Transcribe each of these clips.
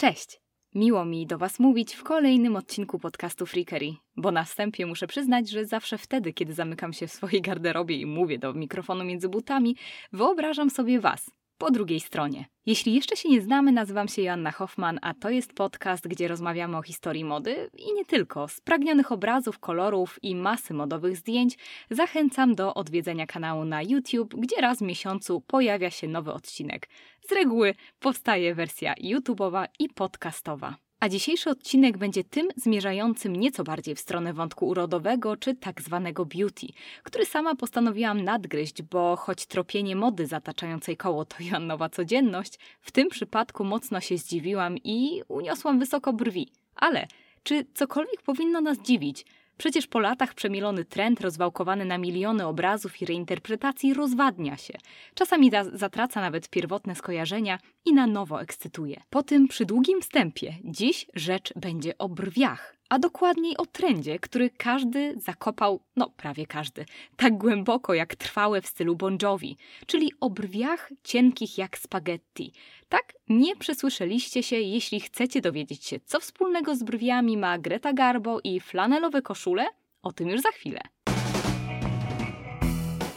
Cześć! Miło mi do Was mówić w kolejnym odcinku podcastu Freakery, bo na wstępie muszę przyznać, że zawsze wtedy, kiedy zamykam się w swojej garderobie i mówię do mikrofonu między butami, wyobrażam sobie Was, po drugiej stronie. Jeśli jeszcze się nie znamy, nazywam się Joanna Hoffman, a to jest podcast, gdzie rozmawiamy o historii mody i nie tylko. Spragnionych obrazów, kolorów i masy modowych zdjęć zachęcam do odwiedzenia kanału na YouTube, gdzie raz w miesiącu pojawia się nowy odcinek. Z reguły powstaje wersja YouTubeowa i podcastowa. A dzisiejszy odcinek będzie tym zmierzającym nieco bardziej w stronę wątku urodowego czy tak zwanego beauty, który sama postanowiłam nadgryźć, bo choć tropienie mody zataczającej koło to Joannowa codzienność, w tym przypadku mocno się zdziwiłam i uniosłam wysoko brwi. Ale czy cokolwiek powinno nas dziwić? Przecież po latach przemilony trend, rozwałkowany na miliony obrazów i reinterpretacji, rozwadnia się. Czasami zatraca nawet pierwotne skojarzenia i na nowo ekscytuje. Po tym przydługim wstępie dziś rzecz będzie o brwiach a dokładniej o trendzie, który każdy zakopał, no prawie każdy, tak głęboko jak trwałe w stylu Bon Jovi, czyli o brwiach cienkich jak spaghetti. Tak, nie przesłyszeliście się, jeśli chcecie dowiedzieć się, co wspólnego z brwiami ma Greta Garbo i flanelowe koszule, o tym już za chwilę.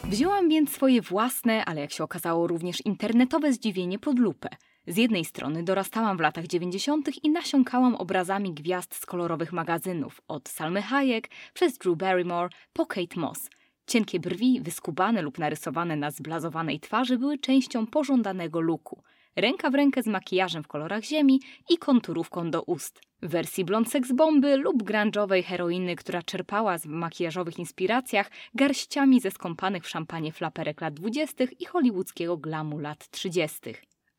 Wzięłam więc swoje własne, ale jak się okazało również internetowe zdziwienie pod lupę – z jednej strony dorastałam w latach 90. i nasiąkałam obrazami gwiazd z kolorowych magazynów, od Salmy Hayek przez Drew Barrymore po Kate Moss. Cienkie brwi, wyskubane lub narysowane na zblazowanej twarzy były częścią pożądanego luku. Ręka w rękę z makijażem w kolorach ziemi i konturówką do ust. W wersji blond sex bomby lub grunge'owej heroiny, która czerpała w makijażowych inspiracjach garściami ze skąpanych w szampanie flaperek lat 20. i hollywoodzkiego glamu lat 30.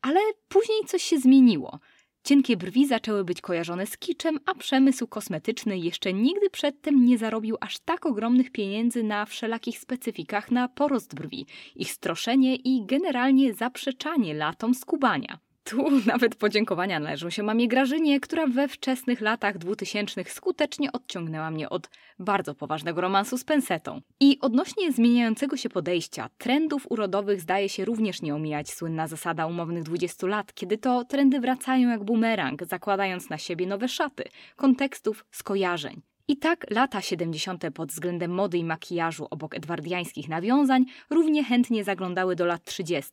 Ale później coś się zmieniło. Cienkie brwi zaczęły być kojarzone z kiczem, a przemysł kosmetyczny jeszcze nigdy przedtem nie zarobił aż tak ogromnych pieniędzy na wszelakich specyfikach na porost brwi, ich stroszenie i generalnie zaprzeczanie latom skubania. Tu nawet podziękowania należą się mamie Grażynie, która we wczesnych latach dwutysięcznych skutecznie odciągnęła mnie od bardzo poważnego romansu z pensetą. I odnośnie zmieniającego się podejścia, trendów urodowych zdaje się również nie omijać słynna zasada umownych 20 lat, kiedy to trendy wracają jak bumerang, zakładając na siebie nowe szaty, kontekstów, skojarzeń. I tak lata 70. pod względem mody i makijażu obok edwardiańskich nawiązań równie chętnie zaglądały do lat 30.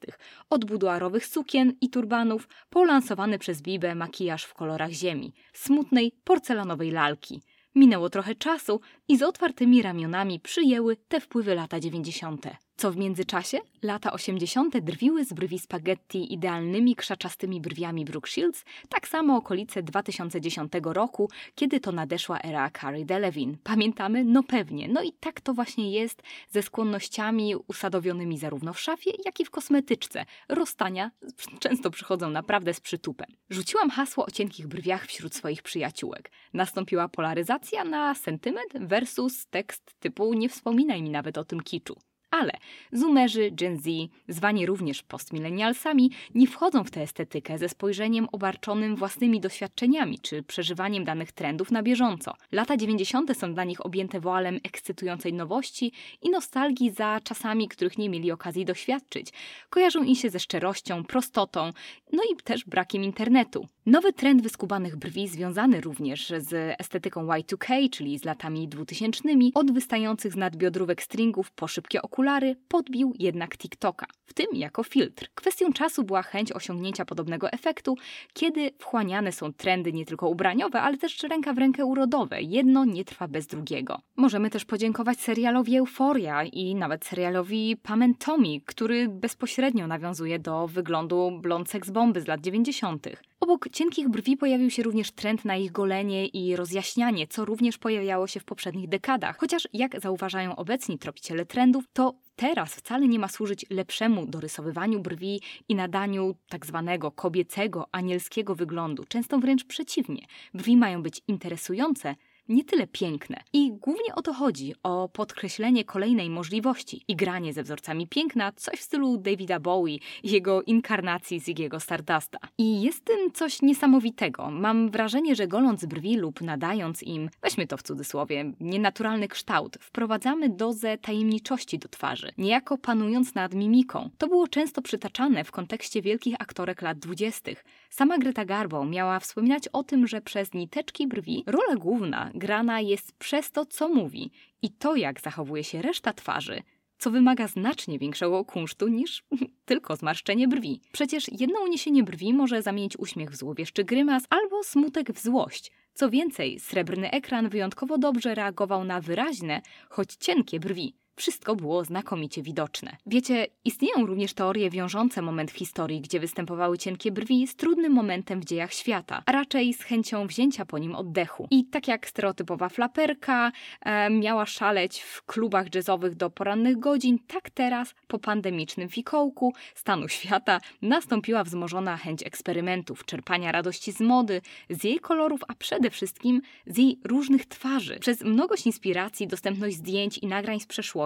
Od buduarowych sukien i turbanów po lansowany przez Bibę makijaż w kolorach ziemi, smutnej porcelanowej lalki. Minęło trochę czasu i z otwartymi ramionami przyjęły te wpływy lata 90. Co w międzyczasie? Lata 80. drwiły z brwi spaghetti idealnymi krzaczastymi brwiami Brooke Shields, tak samo okolice 2010 roku, kiedy to nadeszła era Carrie Delevingne. Pamiętamy? No pewnie. No i tak to właśnie jest ze skłonnościami usadowionymi zarówno w szafie, jak i w kosmetyczce. Rozstania często przychodzą naprawdę z przytupem. Rzuciłam hasło o cienkich brwiach wśród swoich przyjaciółek. Nastąpiła polaryzacja na sentyment versus tekst typu nie wspominaj mi nawet o tym kiczu. Ale zoomerzy, Gen Z, zwani również postmilenialsami, nie wchodzą w tę estetykę ze spojrzeniem obarczonym własnymi doświadczeniami czy przeżywaniem danych trendów na bieżąco. Lata 90. są dla nich objęte woalem ekscytującej nowości i nostalgii za czasami, których nie mieli okazji doświadczyć. Kojarzą im się ze szczerością, prostotą, no i też brakiem internetu. Nowy trend wyskubanych brwi, związany również z estetyką Y2K, czyli z latami 2000, od wystających z nadbiodrówek stringów po szybkie okulary, podbił jednak TikToka, w tym jako filtr. Kwestią czasu była chęć osiągnięcia podobnego efektu, kiedy wchłaniane są trendy nie tylko ubraniowe, ale też ręka w rękę urodowe. Jedno nie trwa bez drugiego. Możemy też podziękować serialowi Euforia i nawet serialowi Pam Tommy, który bezpośrednio nawiązuje do wyglądu blond sex bomby z lat 90. Obok cienkich brwi pojawił się również trend na ich golenie i rozjaśnianie, co również pojawiało się w poprzednich dekadach. Chociaż, jak zauważają obecni tropiciele trendów, to teraz wcale nie ma służyć lepszemu dorysowywaniu brwi i nadaniu tak zwanego kobiecego, anielskiego wyglądu. Często wręcz przeciwnie. Brwi mają być interesujące, nie tyle piękne. I głównie o to chodzi, o podkreślenie kolejnej możliwości i granie ze wzorcami piękna, coś w stylu Davida Bowie i jego inkarnacji z jego Stardusta. I jest tym coś niesamowitego. Mam wrażenie, że goląc brwi lub nadając im, weźmy to w cudzysłowie, nienaturalny kształt, wprowadzamy dozę tajemniczości do twarzy, niejako panując nad mimiką. To było często przytaczane w kontekście wielkich aktorek lat dwudziestych. Sama Greta Garbo miała wspominać o tym, że przez niteczki brwi rola główna grana jest przez to, co mówi i to, jak zachowuje się reszta twarzy, co wymaga znacznie większego kunsztu niż tylko zmarszczenie brwi. Przecież jedno uniesienie brwi może zamienić uśmiech w złowieszczy grymas albo smutek w złość. Co więcej, srebrny ekran wyjątkowo dobrze reagował na wyraźne, choć cienkie brwi. Wszystko było znakomicie widoczne. Wiecie, istnieją również teorie wiążące moment w historii, gdzie występowały cienkie brwi z trudnym momentem w dziejach świata, a raczej z chęcią wzięcia po nim oddechu. I tak jak stereotypowa flaperka e, miała szaleć w klubach jazzowych do porannych godzin, tak teraz, po pandemicznym fikołku stanu świata, nastąpiła wzmożona chęć eksperymentów, czerpania radości z mody, z jej kolorów, a przede wszystkim z jej różnych twarzy. Przez mnogość inspiracji, dostępność zdjęć i nagrań z przeszłości,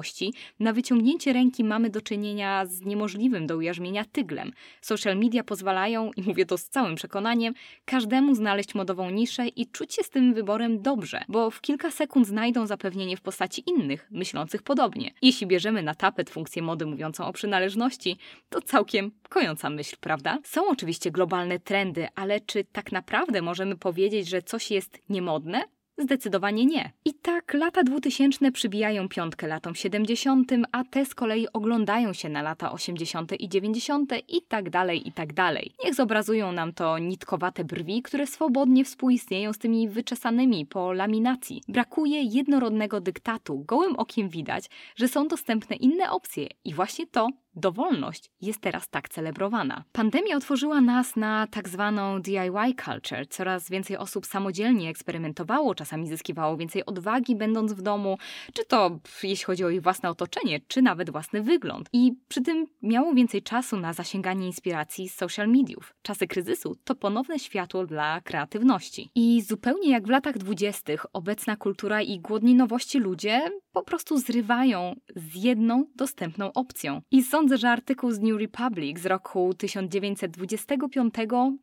na wyciągnięcie ręki mamy do czynienia z niemożliwym do ujarzmienia tyglem. Social media pozwalają, i mówię to z całym przekonaniem, każdemu znaleźć modową niszę i czuć się z tym wyborem dobrze, bo w kilka sekund znajdą zapewnienie w postaci innych, myślących podobnie. Jeśli bierzemy na tapet funkcję mody mówiącą o przynależności, to całkiem kojąca myśl, prawda? Są oczywiście globalne trendy, ale czy tak naprawdę możemy powiedzieć, że coś jest niemodne? Zdecydowanie nie. I tak lata 2000 przybijają piątkę latom 70., a te z kolei oglądają się na lata 80. i 90. i tak dalej, i tak dalej. Niech zobrazują nam to nitkowate brwi, które swobodnie współistnieją z tymi wyczesanymi po laminacji. Brakuje jednorodnego dyktatu. Gołym okiem widać, że są dostępne inne opcje i właśnie to dowolność jest teraz tak celebrowana. Pandemia otworzyła nas na tak zwaną DIY culture. Coraz więcej osób samodzielnie eksperymentowało, czasami zyskiwało więcej odwagi, będąc w domu, czy to jeśli chodzi o ich własne otoczenie, czy nawet własny wygląd. I przy tym miało więcej czasu na zasięganie inspiracji z social mediów. Czasy kryzysu to ponowne światło dla kreatywności. I zupełnie jak w latach dwudziestych, obecna kultura i głodni nowości ludzie po prostu zrywają z jedną dostępną opcją. I sądzę, że artykuł z New Republic z roku 1925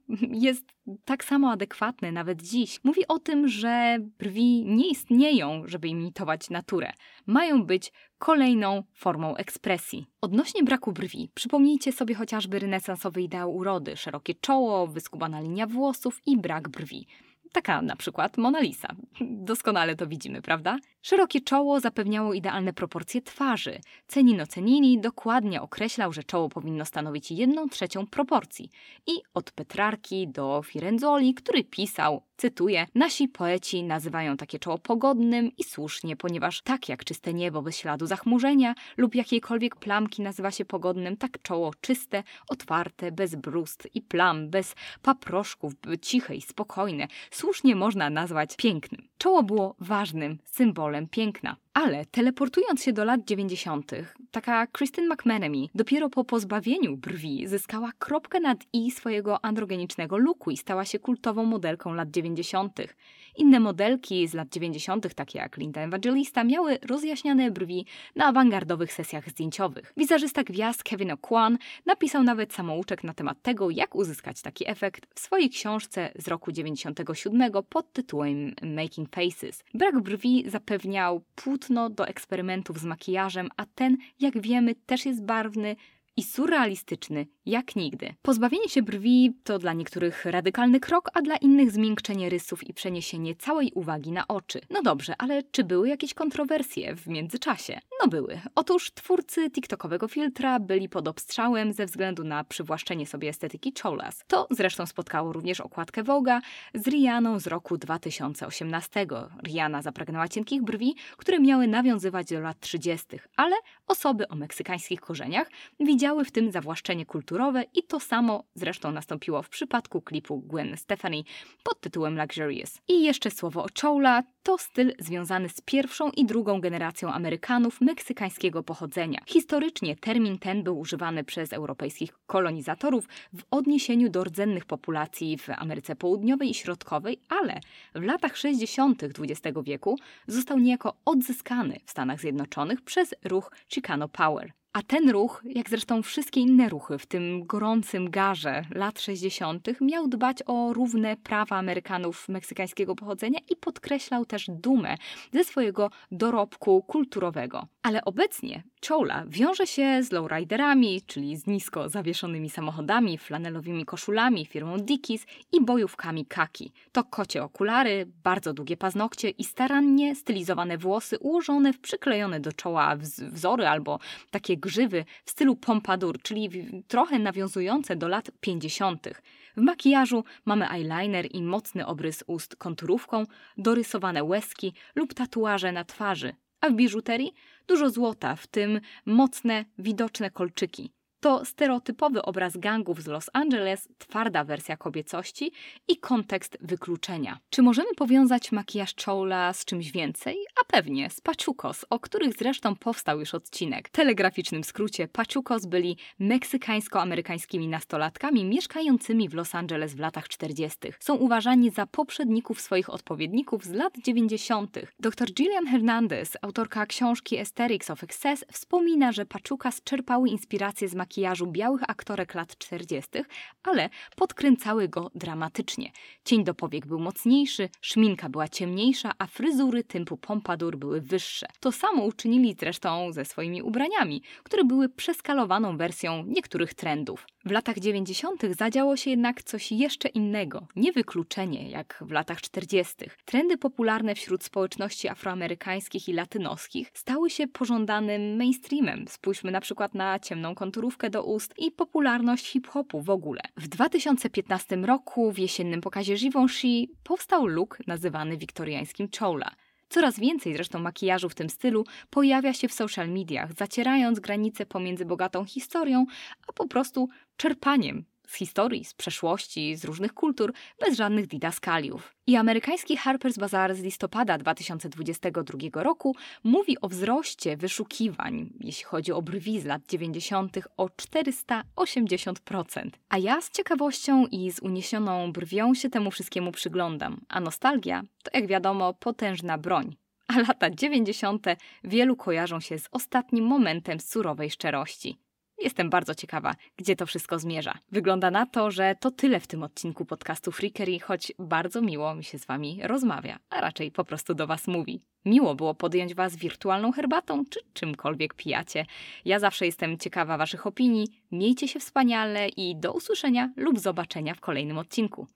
jest tak samo adekwatny nawet dziś. Mówi o tym, że brwi nie istnieją, żeby imitować naturę. Mają być kolejną formą ekspresji. Odnośnie braku brwi, przypomnijcie sobie chociażby renesansowy ideał urody, szerokie czoło, wyskubana linia włosów i brak brwi. Taka na przykład Mona Lisa. Doskonale to widzimy, prawda? Szerokie czoło zapewniało idealne proporcje twarzy. Cenino Cenini dokładnie określał, że czoło powinno stanowić jedną trzecią proporcji. I od Petrarki do Firenzoli, który pisał, cytuję, nasi poeci nazywają takie czoło pogodnym i słusznie, ponieważ tak jak czyste niebo bez śladu zachmurzenia lub jakiejkolwiek plamki nazywa się pogodnym, tak czoło czyste, otwarte, bez brust i plam, bez paproszków, ciche i spokojne, słusznie można nazwać pięknym. Czoło było ważnym symbolem piękna. Ale teleportując się do lat 90., taka Kristen McManamy dopiero po pozbawieniu brwi zyskała kropkę nad i swojego androgenicznego looku i stała się kultową modelką lat 90. Inne modelki z lat 90., takie jak Linda Evangelista, miały rozjaśniane brwi na awangardowych sesjach zdjęciowych. Wizerzysta gwiazd Kevin O'Quan napisał nawet samouczek na temat tego, jak uzyskać taki efekt w swojej książce z roku 97 pod tytułem Making Faces. Brak brwi zapewniał płótno do eksperymentów z makijażem, a ten, jak wiemy, też jest barwny, i surrealistyczny jak nigdy. Pozbawienie się brwi to dla niektórych radykalny krok, a dla innych zmiękczenie rysów i przeniesienie całej uwagi na oczy. No dobrze, ale czy były jakieś kontrowersje w międzyczasie? No były. Otóż twórcy TikTokowego filtra byli pod obstrzałem ze względu na przywłaszczenie sobie estetyki Cholas. To zresztą spotkało również okładkę Voga z Rianą z roku 2018. Rihanna zapragnęła cienkich brwi, które miały nawiązywać do lat 30., ale osoby o meksykańskich korzeniach widziały widziały w tym zawłaszczenie kulturowe i to samo zresztą nastąpiło w przypadku klipu Gwen Stefani pod tytułem Luxurious. I jeszcze słowo o chola to styl związany z pierwszą i drugą generacją Amerykanów meksykańskiego pochodzenia. Historycznie termin ten był używany przez europejskich kolonizatorów w odniesieniu do rdzennych populacji w Ameryce Południowej i Środkowej, ale w latach 60. XX wieku został niejako odzyskany w Stanach Zjednoczonych przez ruch Chicano Power. A ten ruch, jak zresztą wszystkie inne ruchy w tym gorącym garze lat 60., miał dbać o równe prawa Amerykanów meksykańskiego pochodzenia i podkreślał też dumę ze swojego dorobku kulturowego. Ale obecnie Chola wiąże się z lowriderami, czyli z nisko zawieszonymi samochodami, flanelowymi koszulami, firmą Dickies i bojówkami kaki. To kocie okulary, bardzo długie paznokcie i starannie stylizowane włosy ułożone w przyklejone do czoła wzory albo takie grzywy w stylu pompadour, czyli trochę nawiązujące do lat 50. W makijażu mamy eyeliner i mocny obrys ust konturówką, dorysowane łezki lub tatuaże na twarzy, a w biżuterii dużo złota, w tym mocne, widoczne kolczyki. To stereotypowy obraz gangów z Los Angeles, twarda wersja kobiecości i kontekst wykluczenia. Czy możemy powiązać makijaż Chola z czymś więcej? A pewnie, z Pachucos, o których zresztą powstał już odcinek. W telegraficznym skrócie Pachucos byli meksykańsko-amerykańskimi nastolatkami mieszkającymi w Los Angeles w latach 40. Są uważani za poprzedników swoich odpowiedników z lat 90. Dr Gillian Hernandez, autorka książki Aesthetics of Excess, wspomina, że Pachucas czerpały inspirację z makijażu makijażu białych aktorek lat 40., ale podkręcały go dramatycznie. Cień do powiek był mocniejszy, szminka była ciemniejsza, a fryzury typu pompadour były wyższe. To samo uczynili zresztą ze swoimi ubraniami, które były przeskalowaną wersją niektórych trendów. W latach 90. zadziało się jednak coś jeszcze innego, nie wykluczenie jak w latach 40. Trendy popularne wśród społeczności afroamerykańskich i latynoskich stały się pożądanym mainstreamem. Spójrzmy na przykład na ciemną konturówkę do ust i popularność hip-hopu w ogóle. W 2015 roku w jesiennym pokazie Givenchy powstał look nazywany wiktoriańskim chola. Coraz więcej zresztą makijażu w tym stylu pojawia się w social mediach, zacierając granice pomiędzy bogatą historią, a po prostu czerpaniem z historii, z przeszłości, z różnych kultur, bez żadnych didaskaliów. I amerykański Harper's Bazaar z listopada 2022 roku mówi o wzroście wyszukiwań, jeśli chodzi o brwi z lat 90. o 480%. A ja z ciekawością i z uniesioną brwią się temu wszystkiemu przyglądam, a nostalgia to jak wiadomo potężna broń. A lata 90. wielu kojarzą się z ostatnim momentem surowej szczerości. Jestem bardzo ciekawa, gdzie to wszystko zmierza. Wygląda na to, że to tyle w tym odcinku podcastu Freakery, choć bardzo miło mi się z Wami rozmawia, a raczej po prostu do Was mówi. Miło było podjąć Was wirtualną herbatą czy czymkolwiek pijacie. Ja zawsze jestem ciekawa Waszych opinii. Miejcie się wspaniale i do usłyszenia lub zobaczenia w kolejnym odcinku.